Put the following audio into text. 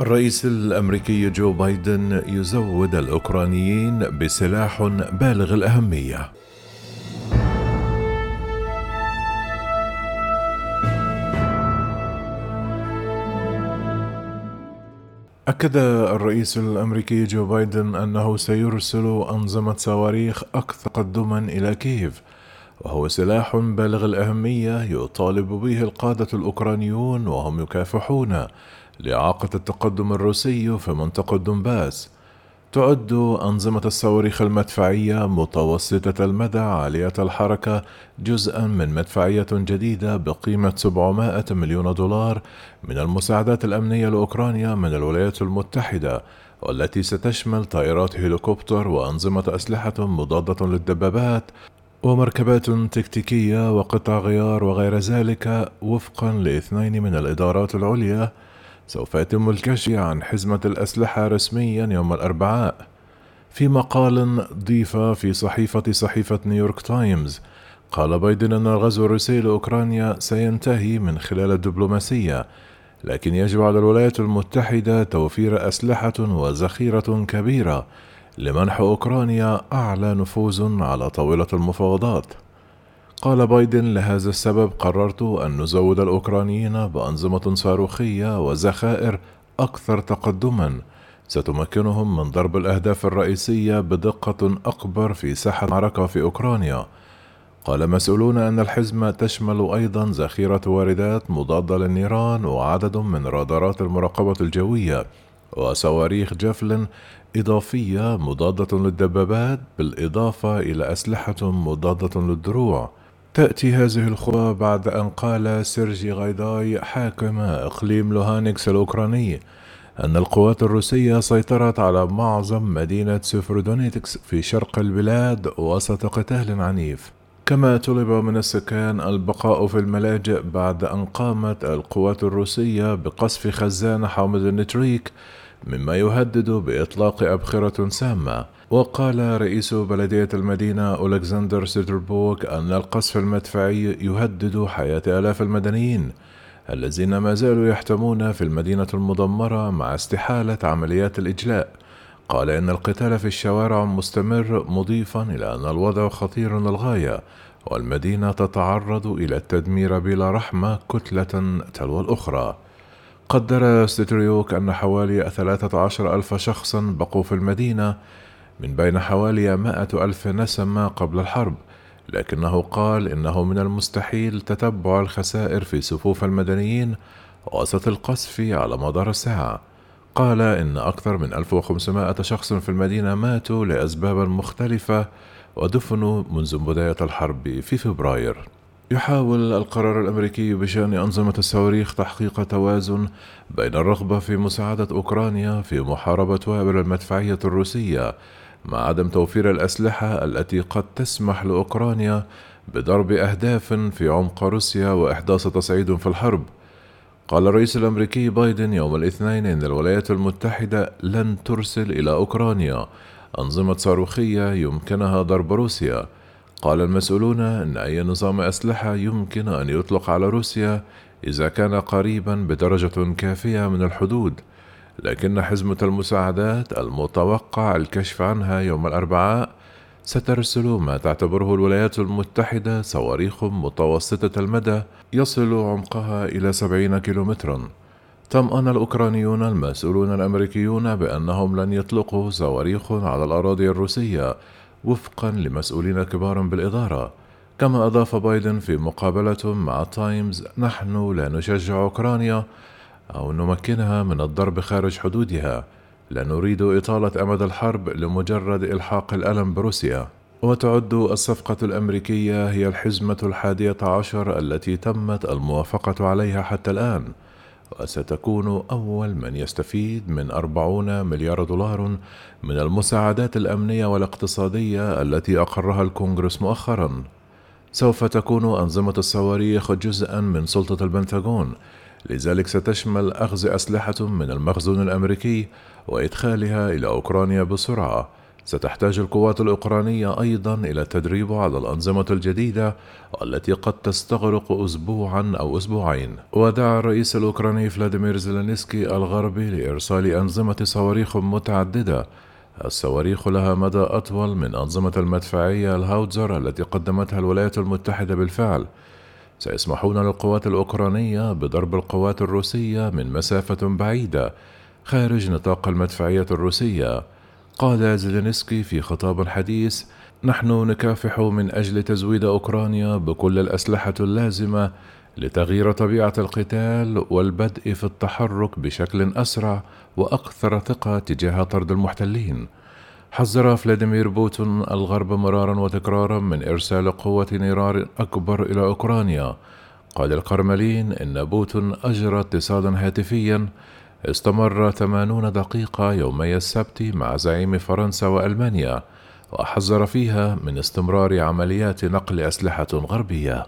الرئيس الأمريكي جو بايدن يزود الأوكرانيين بسلاح بالغ الأهمية. أكد الرئيس الأمريكي جو بايدن أنه سيرسل أنظمة صواريخ أكثر تقدما إلى كييف وهو سلاح بالغ الأهمية يطالب به القادة الأوكرانيون وهم يكافحون لإعاقة التقدم الروسي في منطقة دونباس تعد أنظمة الصواريخ المدفعية متوسطة المدى عالية الحركة جزءا من مدفعية جديدة بقيمة 700 مليون دولار من المساعدات الأمنية لأوكرانيا من الولايات المتحدة والتي ستشمل طائرات هليكوبتر وأنظمة أسلحة مضادة للدبابات ومركبات تكتيكية وقطع غيار وغير ذلك وفقا لاثنين من الإدارات العليا سوف يتم الكشف عن حزمة الأسلحة رسميا يوم الأربعاء في مقال ضيف في صحيفة صحيفة نيويورك تايمز. قال بايدن أن الغزو الروسي لأوكرانيا سينتهي من خلال الدبلوماسية لكن يجب على الولايات المتحدة توفير أسلحة وذخيرة كبيرة لمنح أوكرانيا أعلى نفوذ على طاولة المفاوضات. قال بايدن لهذا السبب قررت أن نزود الأوكرانيين بأنظمة صاروخية وذخائر أكثر تقدما. ستمكنهم من ضرب الأهداف الرئيسية بدقة أكبر في ساحة المعركة في أوكرانيا. قال مسؤولون أن الحزمة تشمل أيضا ذخيرة ورادارات مضادة للنيران وعدد من رادارات المراقبة الجوية وصواريخ جافلين إضافية مضادة للدبابات بالإضافة إلى أسلحة مضادة للدروع. تأتي هذه الخطوة بعد أن قال سيرجي غايداي حاكم إقليم لوهانسك الأوكراني أن القوات الروسية سيطرت على معظم مدينة سيفيرودونيتسك في شرق البلاد وسط قتال عنيف. كما طلب من السكان البقاء في الملاجئ بعد أن قامت القوات الروسية بقصف خزان حامض النتريك مما يهدد بإطلاق أبخرة سامة. وقال رئيس بلدية المدينة أولكسندر ستريوك أن القصف المدفعي يهدد حياة آلاف المدنيين الذين ما زالوا يحتمون في المدينة المدمرة مع استحالة عمليات الإجلاء. قال إن القتال في الشوارع مستمر مضيفا إلى أن الوضع خطير للغاية والمدينة تتعرض إلى التدمير بلا رحمة كتلة تلو الأخرى. قدر ستريوك أن حوالي 13 ألف شخصا بقوا في المدينة من بين حوالي مائة ألف نسمة قبل الحرب لكنه قال إنه من المستحيل تتبع الخسائر في صفوف المدنيين وسط القصف على مدار الساعة. قال إن أكثر من 1500 شخص في المدينة ماتوا لأسباب مختلفة ودفنوا منذ بداية الحرب في فبراير. يحاول القرار الأمريكي بشأن أنظمة الصواريخ تحقيق توازن بين الرغبة في مساعدة أوكرانيا في محاربة وابل المدفعية الروسية مع عدم توفير الأسلحة التي قد تسمح لأوكرانيا بضرب أهداف في عمق روسيا وإحداث تصعيد في الحرب. قال الرئيس الأمريكي بايدن يوم الاثنين إن الولايات المتحدة لن ترسل إلى أوكرانيا أنظمة صاروخية يمكنها ضرب روسيا. قال المسؤولون إن أي نظام أسلحة يمكن أن يطلق على روسيا إذا كان قريبا بدرجة كافية من الحدود لكن حزمة المساعدات المتوقع الكشف عنها يوم الأربعاء سترسل ما تعتبره الولايات المتحدة صواريخ متوسطة المدى يصل عمقها إلى سبعين كيلومترا. طمأن الأوكرانيون المسؤولون الأمريكيون بأنهم لن يطلقوا صواريخ على الأراضي الروسية وفقا لمسؤولين كبار بالإدارة. كما أضاف بايدن في مقابلة مع تايمز نحن لا نشجع أوكرانيا أو نمكنها من الضرب خارج حدودها. لا نريد إطالة أمد الحرب لمجرد إلحاق الألم بروسيا. وتعد الصفقة الأمريكية هي الحزمة الحادية عشر التي تمت الموافقة عليها حتى الآن. وستكون أول من يستفيد من أربعون مليار دولار من المساعدات الأمنية والاقتصادية التي أقرها الكونغرس مؤخرا. سوف تكون أنظمة الصواريخ جزءا من سلطة البنتاغون. لذلك ستشمل أخذ أسلحة من المخزون الأمريكي وإدخالها إلى أوكرانيا بسرعة. ستحتاج القوات الأوكرانية أيضا إلى التدريب على الأنظمة الجديدة والتي قد تستغرق أسبوعا أو أسبوعين. ودعا الرئيس الأوكراني فلاديمير زيلينسكي الغربي لإرسال أنظمة صواريخ متعددة الصواريخ لها مدى أطول من أنظمة المدفعية الهاوتزر التي قدمتها الولايات المتحدة بالفعل. سيسمحون للقوات الأوكرانية بضرب القوات الروسية من مسافة بعيدة خارج نطاق المدفعية الروسية. قال زيلينسكي في خطاب حديث نحن نكافح من أجل تزويد أوكرانيا بكل الأسلحة اللازمة لتغيير طبيعة القتال والبدء في التحرك بشكل أسرع وأكثر ثقة تجاه طرد المحتلين. حذر فلاديمير بوتين الغرب مرارا وتكرارا من إرسال قوة نيران أكبر إلى أوكرانيا. قال القرملين إن بوتون أجرى اتصالا هاتفيا استمر ثمانون دقيقة يومي السبت مع زعيم فرنسا وألمانيا وحذر فيها من استمرار عمليات نقل أسلحة غربية.